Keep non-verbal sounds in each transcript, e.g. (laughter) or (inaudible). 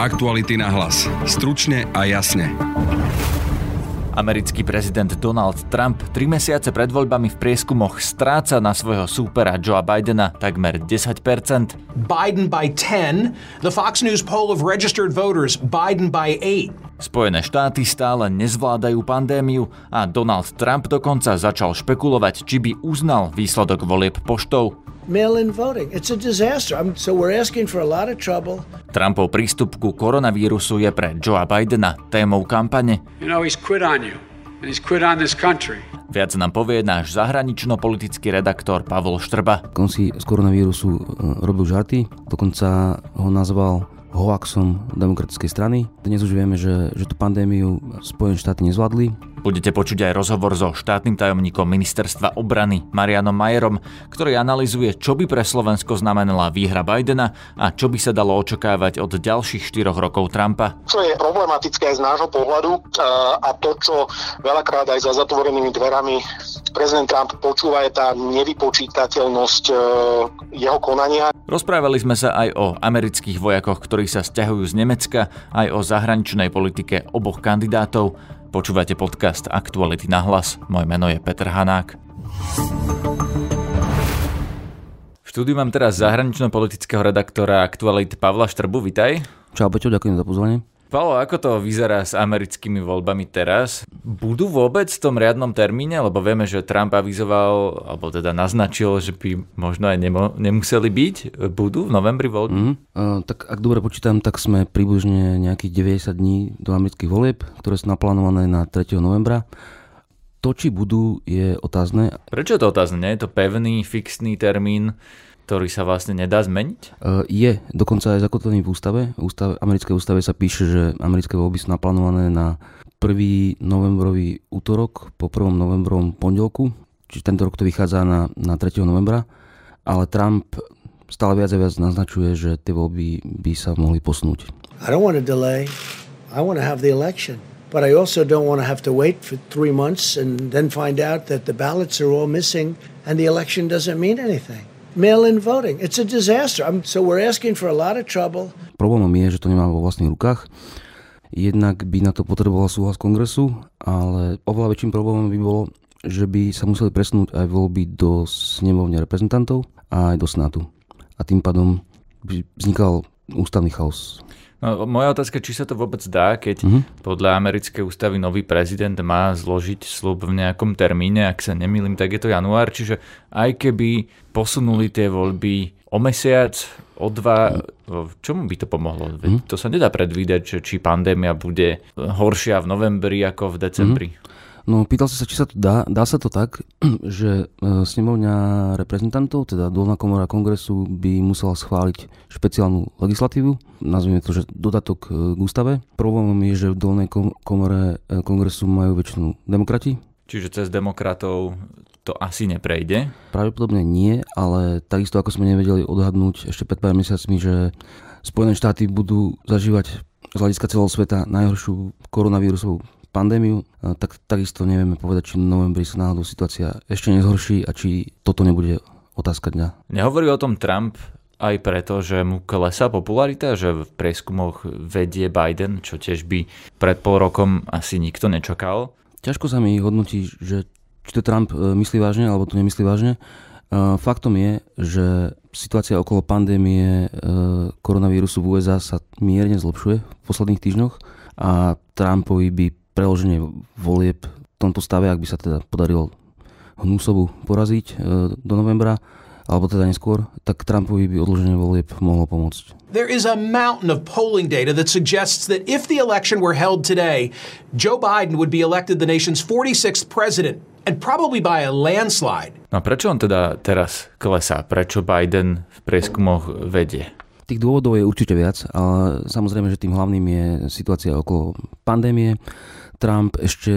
Aktuality na hlas. Stručne a jasne. Americký prezident Donald Trump tri mesiace pred voľbami v prieskumoch stráca na svojho súpera Joea Bidena takmer 10%. Biden by 10. The Fox News poll of registered voters, Biden by 8. Spojené štáty stále nezvládajú pandémiu a Donald Trump dokonca začal špekulovať, či by uznal výsledok volieb poštou. Mail-in voting. It's a disaster. I'm, so we're asking for a lot of trouble. Trumpov prístup ku koronavírusu je pre Joea Bidena témou kampane. You know, he's quit on you. And he's quit on this country. Viac nám povie náš zahranično-politický redaktor Pavol Štrba. On si z koronavírusu e, robil žarty, dokonca ho nazval hoaxom demokratickej strany. Dnes už vieme, že, že tú pandémiu Spojené štáty nezvládli, Budete počuť aj rozhovor so štátnym tajomníkom ministerstva obrany Marianom Majerom, ktorý analizuje, čo by pre Slovensko znamenala výhra Bidena a čo by sa dalo očakávať od ďalších štyroch rokov Trumpa. Čo je problematické aj z nášho pohľadu a to, čo veľakrát aj za zatvorenými dverami prezident Trump počúva, je tá nevypočítateľnosť e, jeho konania. Rozprávali sme sa aj o amerických vojakoch, ktorí sa stiahujú z Nemecka, aj o zahraničnej politike oboch kandidátov. Počúvate podcast Aktuality na hlas. Moje meno je Peter Hanák. V štúdiu mám teraz zahranično-politického redaktora Aktuality Pavla Štrbu. Vitaj. Čau Peťo, ďakujem za pozvanie. Palo, ako to vyzerá s americkými voľbami teraz? Budú vôbec v tom riadnom termíne? Lebo vieme, že Trump avizoval, alebo teda naznačil, že by možno aj nemo, nemuseli byť. Budú v novembri voľby? Mm, uh, tak ak dobre počítam, tak sme približne nejakých 90 dní do amerických volieb, ktoré sú naplánované na 3. novembra. To, či budú, je otázne. Prečo je to otázne? Nie je to pevný, fixný termín? Ktorý sa vlastne nedá zmeniť? Uh, je, dokonca aj zakotvený v ústave. V ústave, americkej ústave sa píše, že americké voľby sú naplánované na 1. novembrový útorok po 1. novembrovom pondelku, čiže tento rok to vychádza na, na 3. novembra, ale Trump stále viac a viac naznačuje, že tie voľby by sa mohli posunúť. I don't want to delay. I want to have the election. But I also don't want to have to wait for three months and then find out that the ballots are all missing and the election doesn't mean anything mail-in voting. It's a disaster. I'm, so we're asking for a lot of trouble. Problémom je, že to nemá vo vlastných rukách. Jednak by na to potreboval súhlas kongresu, ale oveľa väčším problémom by bolo, že by sa museli presnúť aj voľby do snemovne reprezentantov a aj do senátu. A tým pádom by vznikal ústavný chaos. No, moja otázka, či sa to vôbec dá, keď uh-huh. podľa americkej ústavy nový prezident má zložiť slub v nejakom termíne, ak sa nemýlim, tak je to január, čiže aj keby posunuli tie voľby o mesiac, o dva, čomu by to pomohlo? Uh-huh. To sa nedá predvídať, že či pandémia bude horšia v novembri ako v decembri. Uh-huh. No, pýtal si sa, či sa to dá. Dá sa to tak, (clears throat) že e, snemovňa reprezentantov, teda dolná komora kongresu, by musela schváliť špeciálnu legislatívu, nazvime to, že dodatok e, k ústave. Problémom je, že v dolnej komore e, kongresu majú väčšinu demokrati. Čiže cez demokratov to asi neprejde? Pravdepodobne nie, ale takisto ako sme nevedeli odhadnúť ešte pred pár mesiacmi, že Spojené štáty budú zažívať z hľadiska celého sveta najhoršiu koronavírusovú pandémiu, tak takisto nevieme povedať, či novembri sa náhodou situácia ešte nezhorší a či toto nebude otázka dňa. Nehovorí o tom Trump aj preto, že mu klesá popularita, že v prieskumoch vedie Biden, čo tiež by pred pol rokom asi nikto nečakal. Ťažko sa mi hodnotí, že či to Trump e, myslí vážne, alebo to nemyslí vážne. E, faktom je, že situácia okolo pandémie e, koronavírusu v USA sa mierne zlepšuje v posledných týždňoch a Trumpovi by preloženie volieb v tomto stave, ak by sa teda podarilo Hnusovu poraziť e, do novembra, alebo teda neskôr, tak Trumpovi by odloženie volieb mohlo pomôcť. There is a mountain of polling data that suggests that if the election were held today, Joe Biden would be elected the nation's 46th president and probably by a landslide. No a prečo on teda teraz klesá? Prečo Biden v prieskumoch vedie? Tých dôvodov je určite viac, ale samozrejme, že tým hlavným je situácia okolo pandémie. Trump ešte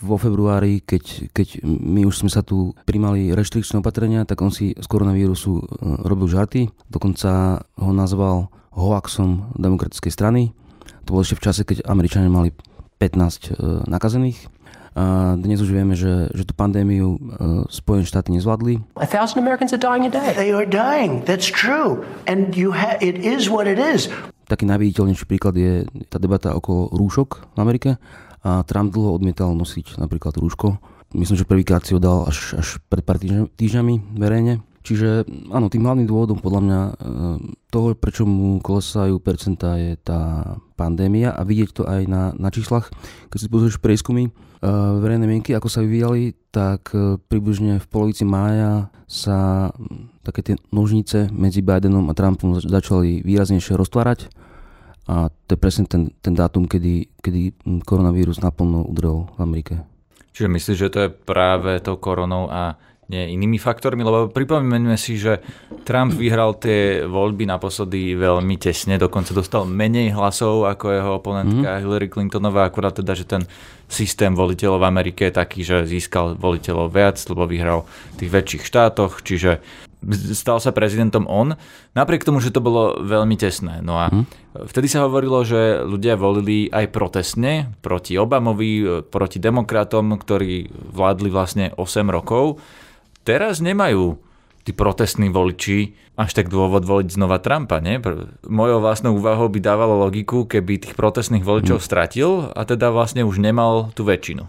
vo februári, keď, keď my už sme sa tu primali reštrikčné opatrenia, tak on si z koronavírusu e, robil žarty. Dokonca ho nazval hoaxom demokratickej strany. To bolo ešte v čase, keď Američania mali 15 e, nakazených. A dnes už vieme, že, že tú pandémiu uh, Spojené štáty nezvládli. A thousand Americans are dying a day. They are dying. That's true. And you ha- it is what it is. taký najviditeľnejší príklad je tá debata okolo rúšok v Amerike a Trump dlho odmietal nosiť napríklad rúško. Myslím, že prvýkrát si ho dal až, až pred pár týždňami verejne. Čiže áno, tým hlavným dôvodom podľa mňa e, toho, prečo mu klesajú percentá je tá pandémia a vidieť to aj na, na číslach. Keď si pozrieš prieskumy, verejné mienky, ako sa vyvíjali, tak e, približne v polovici mája sa také tie nožnice medzi Bidenom a Trumpom začali výraznejšie roztvárať a to je presne ten, ten dátum, kedy, kedy koronavírus naplno udrel v Amerike. Čiže myslíš, že to je práve to koronou a nie inými faktormi, lebo pripomeňme si, že Trump vyhral tie voľby naposledy veľmi tesne, dokonca dostal menej hlasov ako jeho oponentka mm. Hillary Clintonová, akurát teda, že ten systém voliteľov v Amerike je taký, že získal voliteľov viac, lebo vyhral v tých väčších štátoch, čiže stal sa prezidentom on, napriek tomu, že to bolo veľmi tesné. No a mm. vtedy sa hovorilo, že ľudia volili aj protestne proti Obamovi, proti demokratom, ktorí vládli vlastne 8 rokov teraz nemajú tí protestní voliči až tak dôvod voliť znova Trumpa, nie? Mojou vlastnou úvahou by dávalo logiku, keby tých protestných voličov mm. stratil a teda vlastne už nemal tú väčšinu.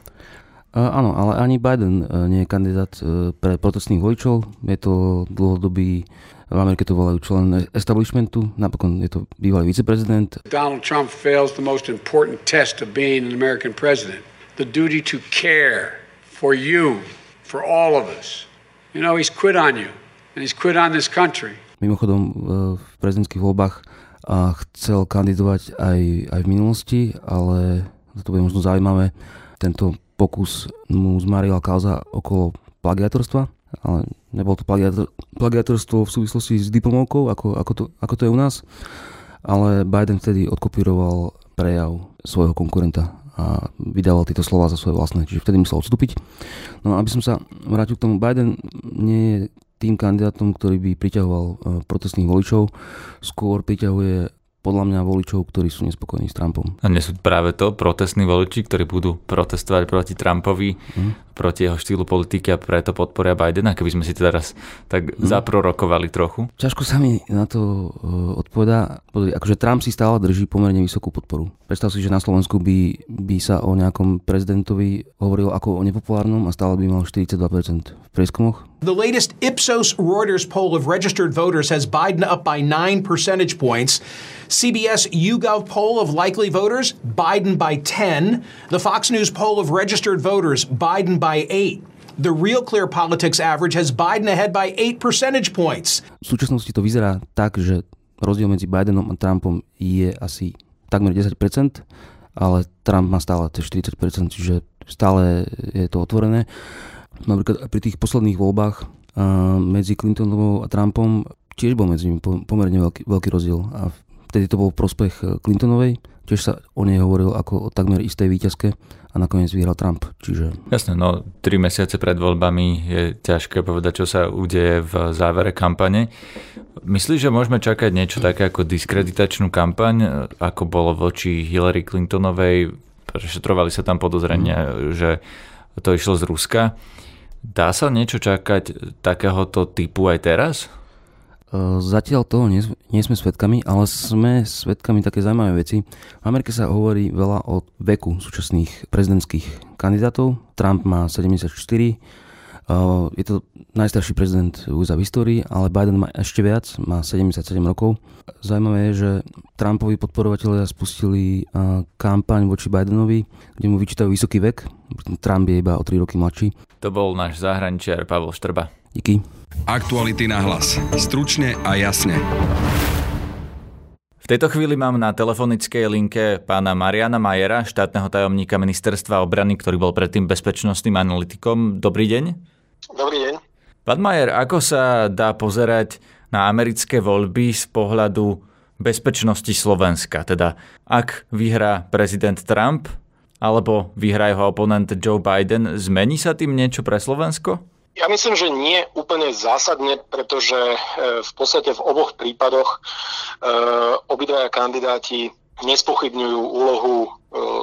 Uh, áno, ale ani Biden uh, nie je kandidát uh, pre protestných voličov. Je to dlhodobý, v Amerike to volajú člen establishmentu, napokon je to bývalý viceprezident. Donald Trump fails the most important test of being an American president. The duty to care for you, for all of us. You know, he's quit on you. And he's quit on this country. Mimochodom v prezidentských voľbách chcel kandidovať aj, aj v minulosti, ale to bude možno zaujímavé. Tento pokus mu zmarila kauza okolo plagiatorstva, ale nebolo to plagiator, plagiatorstvo v súvislosti s diplomovkou, ako, ako, to, ako to je u nás, ale Biden vtedy odkopíroval prejav svojho konkurenta a vydával tieto slova za svoje vlastné, čiže vtedy musel odstúpiť. No aby som sa vrátil k tomu, Biden nie je tým kandidátom, ktorý by priťahoval e, protestných voličov, skôr priťahuje podľa mňa voličov, ktorí sú nespokojní s Trumpom. A nie sú práve to protestní voliči, ktorí budú protestovať proti Trumpovi, mm. proti jeho štýlu politiky a preto podporia Bidena, keby sme si teraz tak mm. zaprorokovali trochu? Ťažko sa mi na to uh, odpovedá. Akože Trump si stále drží pomerne vysokú podporu. Predstav si, že na Slovensku by, by sa o nejakom prezidentovi hovorilo ako o nepopulárnom a stále by mal 42% v prieskumoch. The latest Ipsos Reuters poll of registered voters has Biden up by 9 percentage points. CBS YouGov poll of likely voters, Biden by 10. The Fox News poll of registered voters, Biden by 8. The Real Clear Politics average has Biden ahead by 8 percentage points. V súčasnosti to vyzerá tak, že rozdiel medzi Bidenom a Trumpom je asi takmer 10%, ale Trump má stále 40%, čiže stále je to otvorené. Napríklad pri tých posledných voľbách medzi Clintonovou a Trumpom tiež bol medzi nimi pomerne veľký, veľký rozdiel a Vtedy to bol prospech eh, Clintonovej, tiež sa o nej hovoril ako o takmer istej výťazke a nakoniec vyhral Trump. Čiže... Jasne, no tri mesiace pred voľbami je ťažké povedať, čo sa udeje v závere kampane. Myslíš, že môžeme čakať niečo také ako diskreditačnú kampaň, eh, ako bolo voči Hillary Clintonovej? Prešetrovali sa tam podozrenia, mm. že to išlo z Ruska. Dá sa niečo čakať takéhoto typu aj teraz? Zatiaľ toho nie, nie sme svetkami, ale sme svetkami také zaujímavé veci. V Amerike sa hovorí veľa o veku súčasných prezidentských kandidátov. Trump má 74, je to najstarší prezident USA v histórii, ale Biden má ešte viac, má 77 rokov. Zaujímavé je, že Trumpovi podporovatelia spustili kampaň voči Bidenovi, kde mu vyčítajú vysoký vek. Trump je iba o 3 roky mladší. To bol náš zahraničiar Pavel Štrba. Díky. Aktuality na hlas. Stručne a jasne. V tejto chvíli mám na telefonickej linke pána Mariana Majera, štátneho tajomníka ministerstva obrany, ktorý bol predtým bezpečnostným analytikom. Dobrý deň. Dobrý deň. Pán Majer, ako sa dá pozerať na americké voľby z pohľadu bezpečnosti Slovenska? Teda ak vyhrá prezident Trump alebo vyhrá jeho oponent Joe Biden, zmení sa tým niečo pre Slovensko? Ja myslím, že nie úplne zásadne, pretože e, v podstate v oboch prípadoch e, obidvaja kandidáti nespochybňujú úlohu e,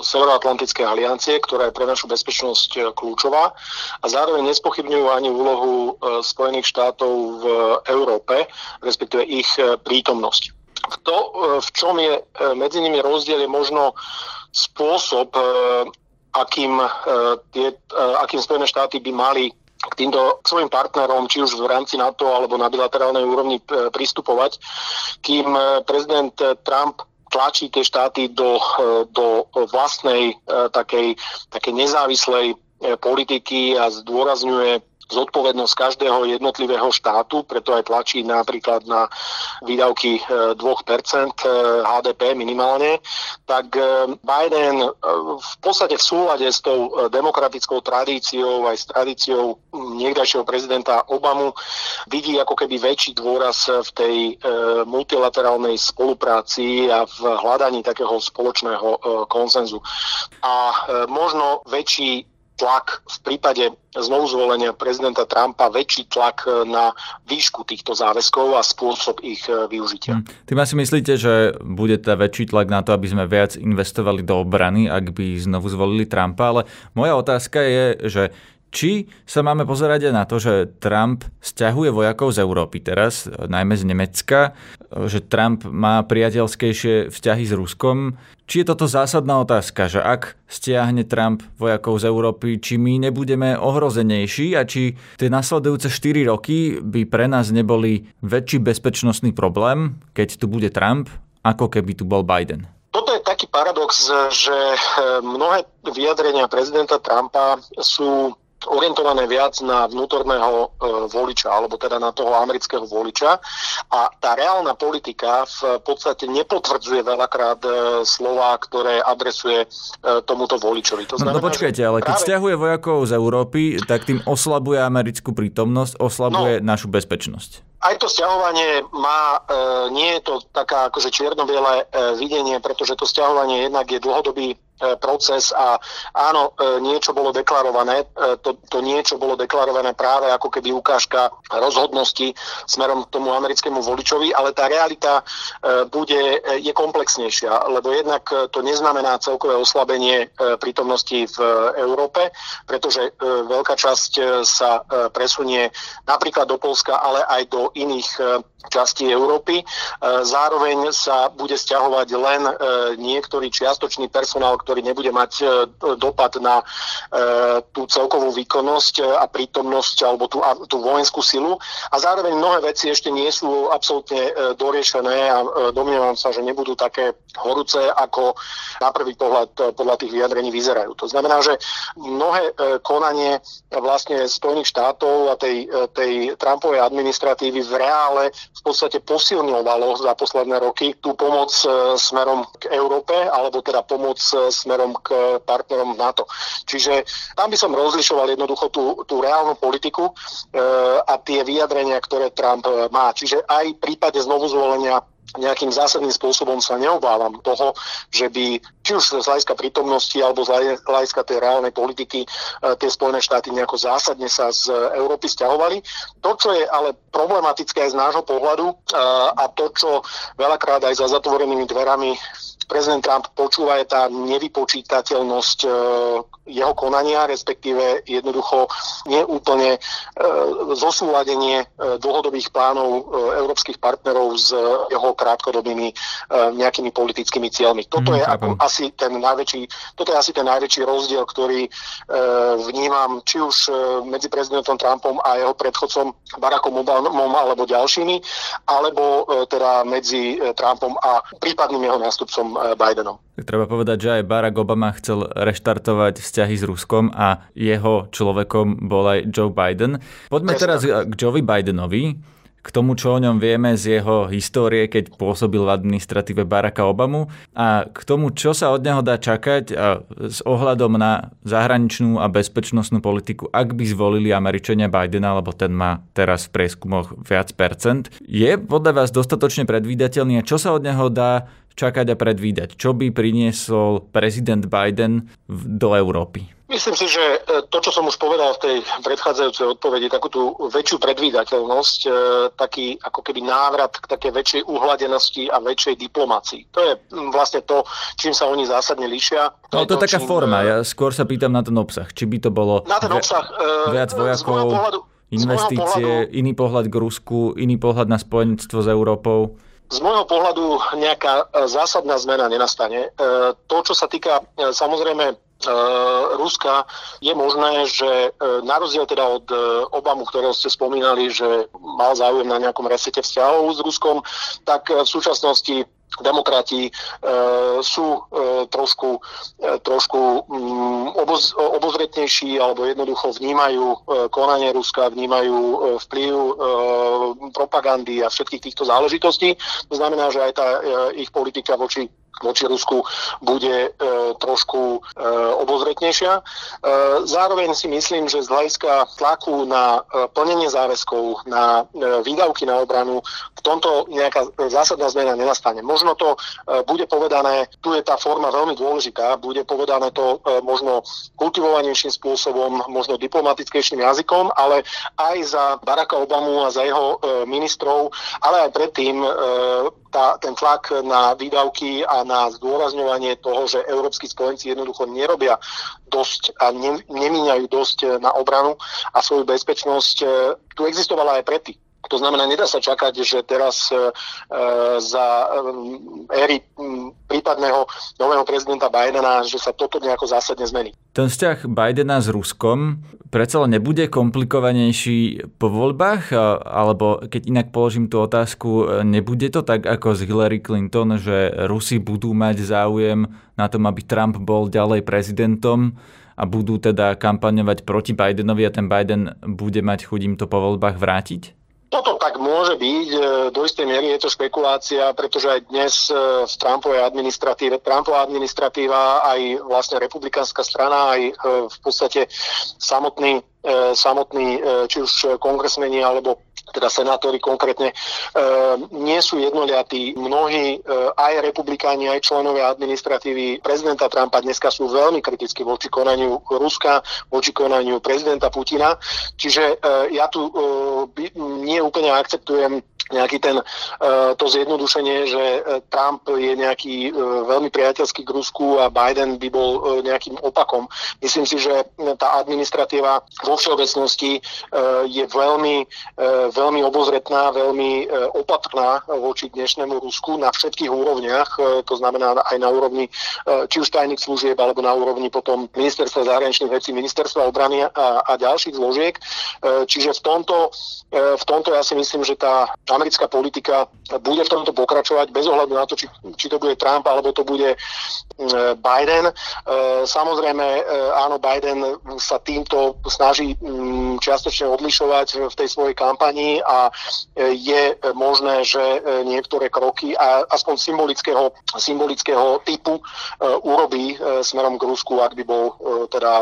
Severoatlantickej aliancie, ktorá je pre našu bezpečnosť kľúčová a zároveň nespochybňujú ani úlohu Spojených štátov v Európe, respektíve ich prítomnosť. to, v čom je medzi nimi rozdiel, je možno spôsob, akým, tie, akým Spojené štáty by mali k týmto svojim partnerom, či už v rámci NATO alebo na bilaterálnej úrovni pristupovať, kým prezident Trump tlačí tie štáty do, do vlastnej takej, takej nezávislej politiky a zdôrazňuje zodpovednosť každého jednotlivého štátu, preto aj tlačí napríklad na výdavky 2% e, HDP minimálne, tak e, Biden e, v podstate v súlade s tou demokratickou tradíciou aj s tradíciou niekdajšieho prezidenta Obamu vidí ako keby väčší dôraz v tej multilaterálnej spolupráci a v hľadaní takého spoločného konsenzu. A možno väčší tlak v prípade znovu zvolenia prezidenta Trumpa väčší tlak na výšku týchto záväzkov a spôsob ich e, využitia. Hm. Tým asi myslíte, že bude tá väčší tlak na to, aby sme viac investovali do obrany, ak by znovu zvolili Trumpa, ale moja otázka je, že či sa máme pozerať aj na to, že Trump stiahuje vojakov z Európy teraz, najmä z Nemecka, že Trump má priateľskejšie vzťahy s Ruskom. Či je toto zásadná otázka, že ak stiahne Trump vojakov z Európy, či my nebudeme ohrozenejší a či tie nasledujúce 4 roky by pre nás neboli väčší bezpečnostný problém, keď tu bude Trump, ako keby tu bol Biden? Toto je taký paradox, že mnohé vyjadrenia prezidenta Trumpa sú orientované viac na vnútorného e, voliča, alebo teda na toho amerického voliča. A tá reálna politika v podstate nepotvrdzuje veľakrát e, slova, ktoré adresuje e, tomuto voličovi. To znamená, no, no počkajte, ale práve... keď stiahuje vojakov z Európy, tak tým oslabuje americkú prítomnosť, oslabuje no, našu bezpečnosť. Aj to stiahovanie má, e, nie je to taká akože čierno-biele e, videnie, pretože to stiahovanie jednak je dlhodobý E, proces a áno, e, niečo bolo deklarované, e, to, to niečo bolo deklarované práve ako keby ukážka rozhodnosti smerom k tomu americkému voličovi, ale tá realita bude, je komplexnejšia, lebo jednak to neznamená celkové oslabenie prítomnosti v Európe, pretože veľká časť sa presunie napríklad do Polska, ale aj do iných častí Európy. Zároveň sa bude stiahovať len niektorý čiastočný personál, ktorý nebude mať e, dopad na e, tú celkovú výkonnosť a prítomnosť alebo tú, tú vojenskú silu. A zároveň mnohé veci ešte nie sú absolútne e, doriešené a domnievam sa, že nebudú také horúce, ako na prvý pohľad podľa tých vyjadrení vyzerajú. To znamená, že mnohé konanie vlastne Spojených štátov a tej, tej Trumpovej administratívy v reále v podstate posilňovalo za posledné roky tú pomoc smerom k Európe, alebo teda pomoc smerom k partnerom NATO. Čiže tam by som rozlišoval jednoducho tú, tú reálnu politiku e, a tie vyjadrenia, ktoré Trump e, má. Čiže aj v prípade znovu zvolenia nejakým zásadným spôsobom sa neobávam toho, že by či už z hľadiska prítomnosti alebo z hľadiska tej reálnej politiky e, tie Spojené štáty nejako zásadne sa z Európy stiahovali. To, čo je ale problematické aj z nášho pohľadu a to, čo veľakrát aj za zatvorenými dverami prezident Trump počúva, je tá nevypočítateľnosť e, jeho konania, respektíve jednoducho neúplne e, zosúladenie e, dlhodobých plánov európskych partnerov s jeho krátkodobými nejakými politickými cieľmi. Toto je ako asi ten najväčší, toto je asi ten najväčší rozdiel, ktorý vnímam či už medzi prezidentom Trumpom a jeho predchodcom Barackom Obamom alebo ďalšími, alebo teda medzi Trumpom a prípadným jeho nástupcom Bidenom. Tak treba povedať, že aj Barack Obama chcel reštartovať vzťahy s Ruskom a jeho človekom bol aj Joe Biden. Poďme teraz k Joe Bidenovi k tomu, čo o ňom vieme z jeho histórie, keď pôsobil v administratíve Baracka Obamu a k tomu, čo sa od neho dá čakať a s ohľadom na zahraničnú a bezpečnostnú politiku, ak by zvolili Američania Bidena, lebo ten má teraz v prieskumoch viac percent. Je podľa vás dostatočne predvídateľný a čo sa od neho dá čakať a predvídať? Čo by priniesol prezident Biden do Európy? Myslím si, že e, to, čo som už povedal v tej predchádzajúcej odpovedi, takú tú väčšiu predvídateľnosť, e, taký ako keby návrat k také väčšej uhladenosti a väčšej diplomácii. To je vlastne to, čím sa oni zásadne líšia. No to je taká čím, forma, ja skôr sa pýtam na ten obsah. Či by to bolo na ten obsah, e, viac vojakov, investície, pohľadu, iný pohľad k Rusku, iný pohľad na spojenectvo s Európou? z môjho pohľadu nejaká zásadná zmena nenastane. To, čo sa týka samozrejme Ruska, je možné, že na rozdiel teda od Obamu, ktorého ste spomínali, že mal záujem na nejakom resete vzťahov s Ruskom, tak v súčasnosti demokrati e, sú e, trošku, e, trošku mm, oboz, obozretnejší alebo jednoducho vnímajú e, konanie Ruska, vnímajú e, vplyv e, propagandy a všetkých týchto záležitostí. To znamená, že aj tá e, ich politika voči voči Rusku bude e, trošku e, obozretnejšia. E, zároveň si myslím, že z hľadiska tlaku na e, plnenie záväzkov, na e, výdavky na obranu, v tomto nejaká zásadná zmena nenastane. Možno to e, bude povedané, tu je tá forma veľmi dôležitá, bude povedané to e, možno kultivovanejším spôsobom, možno diplomatickejším jazykom, ale aj za Baracka Obamu a za jeho e, ministrov, ale aj predtým e, tá, ten tlak na výdavky a na zdôrazňovanie toho, že európsky spojenci jednoducho nerobia dosť a ne, nemíňajú dosť na obranu a svoju bezpečnosť, e, tu existovala aj predtým. To znamená, nedá sa čakať, že teraz e, za e, éry prípadného nového prezidenta Bidena, že sa toto nejako zásadne zmení. Ten vzťah Bidena s Ruskom predsa len nebude komplikovanejší po voľbách? Alebo keď inak položím tú otázku, nebude to tak ako z Hillary Clinton, že Rusi budú mať záujem na tom, aby Trump bol ďalej prezidentom a budú teda kampaňovať proti Bidenovi a ten Biden bude mať chuť im to po voľbách vrátiť? Toto tak môže byť, e, do istej miery je to špekulácia, pretože aj dnes e, v Trumpovej administratíve, Trumpová administratíva, aj vlastne republikánska strana, aj e, v podstate samotný, samotný či už kongresmeni alebo teda senátori konkrétne, e, nie sú jednoliatí. Mnohí e, aj republikáni, aj členovia administratívy prezidenta Trumpa dneska sú veľmi kriticky voči konaniu Ruska, voči konaniu prezidenta Putina. Čiže e, ja tu nie úplne akceptujem nejaký ten, to zjednodušenie, že Trump je nejaký veľmi priateľský k Rusku a Biden by bol nejakým opakom. Myslím si, že tá administratíva vo všeobecnosti je veľmi, veľmi obozretná, veľmi e, opatrná voči dnešnému Rusku na všetkých úrovniach, e, to znamená aj na úrovni e, či už tajných služieb, alebo na úrovni potom ministerstva zahraničných vecí, ministerstva obrany a, a ďalších zložiek. Čiže v tomto, v tomto ja si myslím, že tá americká politika bude v tomto pokračovať bez ohľadu na to, či, či to bude Trump alebo to bude Biden. Samozrejme, áno, Biden sa týmto snaží čiastočne odlišovať v tej svojej a e, je možné, že e, niektoré kroky a aspoň symbolického, symbolického typu e, urobí smerom k Rusku, ak by bol teda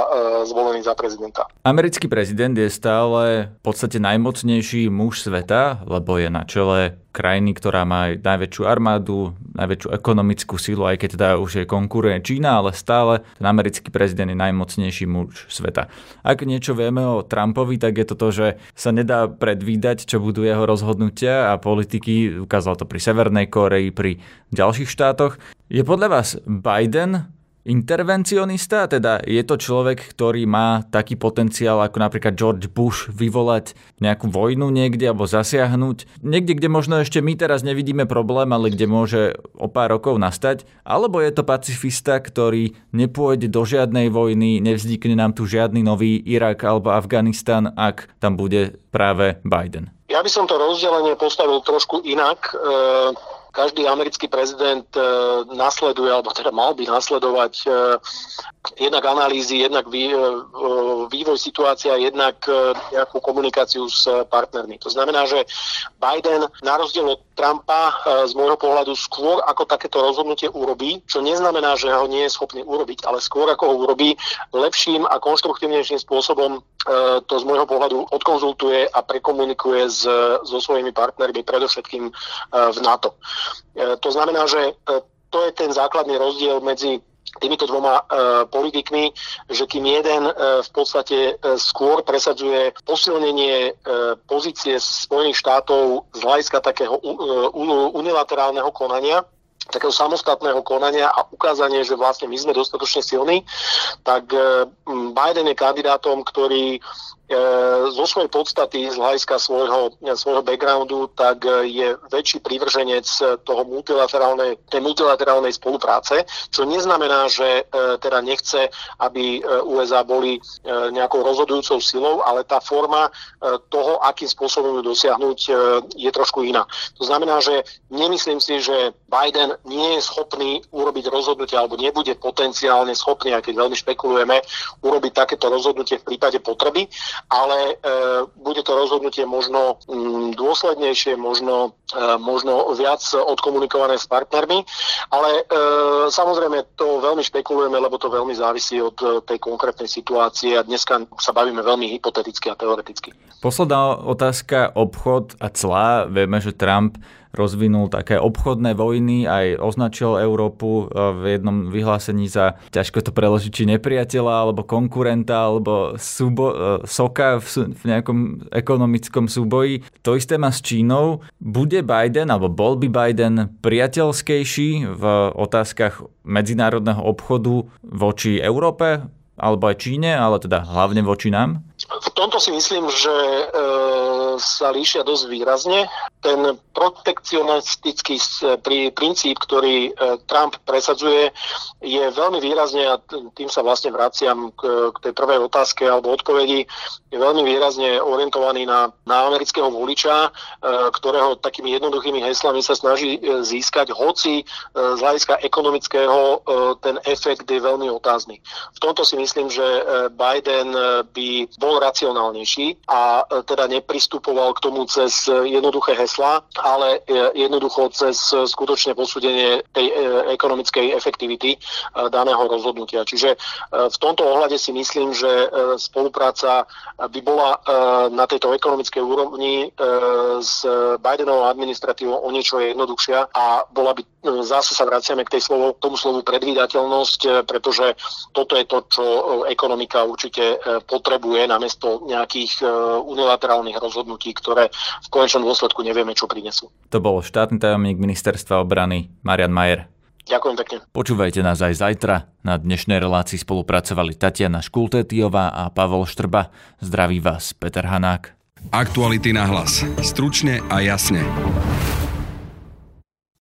zvolený za prezidenta. Americký prezident je stále v podstate najmocnejší muž sveta, lebo je na čele krajiny, ktorá má najväčšiu armádu, najväčšiu ekonomickú silu, aj keď teda už je konkuruje Čína, ale stále ten americký prezident je najmocnejší muž sveta. Ak niečo vieme o Trumpovi, tak je to to, že sa nedá predvídať, čo budú jeho rozhodnutia a politiky, ukázal to pri Severnej Koreji, pri ďalších štátoch. Je podľa vás Biden intervencionista, teda je to človek, ktorý má taký potenciál ako napríklad George Bush vyvolať nejakú vojnu niekde alebo zasiahnuť. Niekde, kde možno ešte my teraz nevidíme problém, ale kde môže o pár rokov nastať. Alebo je to pacifista, ktorý nepôjde do žiadnej vojny, nevznikne nám tu žiadny nový Irak alebo Afganistan, ak tam bude práve Biden. Ja by som to rozdelenie postavil trošku inak. E- každý americký prezident e, nasleduje, alebo teda mal by nasledovať e, jednak analýzy, jednak e, vývoj situácia, jednak nejakú komunikáciu s partnermi. To znamená, že Biden na rozdiel od Trumpa z môjho pohľadu skôr ako takéto rozhodnutie urobí, čo neznamená, že ho nie je schopný urobiť, ale skôr ako ho urobí lepším a konštruktívnejším spôsobom to z môjho pohľadu odkonzultuje a prekomunikuje s, so svojimi partnermi, predovšetkým v NATO. To znamená, že to je ten základný rozdiel medzi týmito dvoma e, politikmi, že kým jeden e, v podstate e, skôr presadzuje posilnenie e, pozície Spojených štátov z hľadiska takého e, unilaterálneho konania, takého samostatného konania a ukázanie, že vlastne my sme dostatočne silní, tak Biden je kandidátom, ktorý E, zo svojej podstaty, z hľadiska svojho, svojho backgroundu, tak e, je väčší prívrženec toho multilaterálnej, tej multilaterálnej spolupráce, čo neznamená, že e, teda nechce, aby USA boli nejakou rozhodujúcou silou, ale tá forma toho, akým spôsobom ju dosiahnuť, je trošku iná. To znamená, že nemyslím si, že Biden nie je schopný urobiť rozhodnutie alebo nebude potenciálne schopný, aj keď veľmi špekulujeme, urobiť takéto rozhodnutie v prípade potreby ale e, bude to rozhodnutie možno mm, dôslednejšie, možno, možno viac odkomunikované s partnermi, ale e, samozrejme to veľmi špekulujeme, lebo to veľmi závisí od e, tej konkrétnej situácie a dneska sa bavíme veľmi hypoteticky a teoreticky. Posledná otázka, obchod a clá. Vieme, že Trump rozvinul také obchodné vojny, aj označil Európu e, v jednom vyhlásení za, ťažko to preložiť, či nepriateľa, alebo konkurenta, alebo súbo, e, soka v, v nejakom ekonomickom súboji. To isté má s Čínou. Bude Biden, alebo bol by Biden priateľskejší v otázkach medzinárodného obchodu voči Európe, alebo aj Číne, ale teda hlavne voči nám? V tomto si myslím, že e, sa líšia dosť výrazne. Ten protekcionistický prí, princíp, ktorý e, Trump presadzuje, je veľmi výrazne, a tým sa vlastne vraciam k, tej prvej otázke alebo odpovedi, je veľmi výrazne orientovaný na, na amerického voliča, e, ktorého takými jednoduchými heslami sa snaží e, získať, hoci e, z hľadiska ekonomického e, ten efekt je veľmi otázny. V tomto si myslím, že e, Biden by bol racionálnejší a e, teda nepristupoval k tomu cez jednoduché heslá, ale e, jednoducho cez skutočne posúdenie tej e, ekonomickej efektivity daného rozhodnutia. Čiže v tomto ohľade si myslím, že spolupráca by bola na tejto ekonomickej úrovni s Bidenovou administratívou o niečo jednoduchšia a bola by, zase sa vraciame k tej slovo, tomu slovu predvídateľnosť, pretože toto je to, čo ekonomika určite potrebuje na namiesto nejakých e, unilaterálnych rozhodnutí, ktoré v konečnom dôsledku nevieme, čo prinesú. To bol štátny tajomník ministerstva obrany Marian Majer. Ďakujem pekne. Počúvajte nás aj zajtra. Na dnešnej relácii spolupracovali Tatiana Škultétiová a Pavol Štrba. Zdraví vás Peter Hanák. Aktuality na hlas. Stručne a jasne.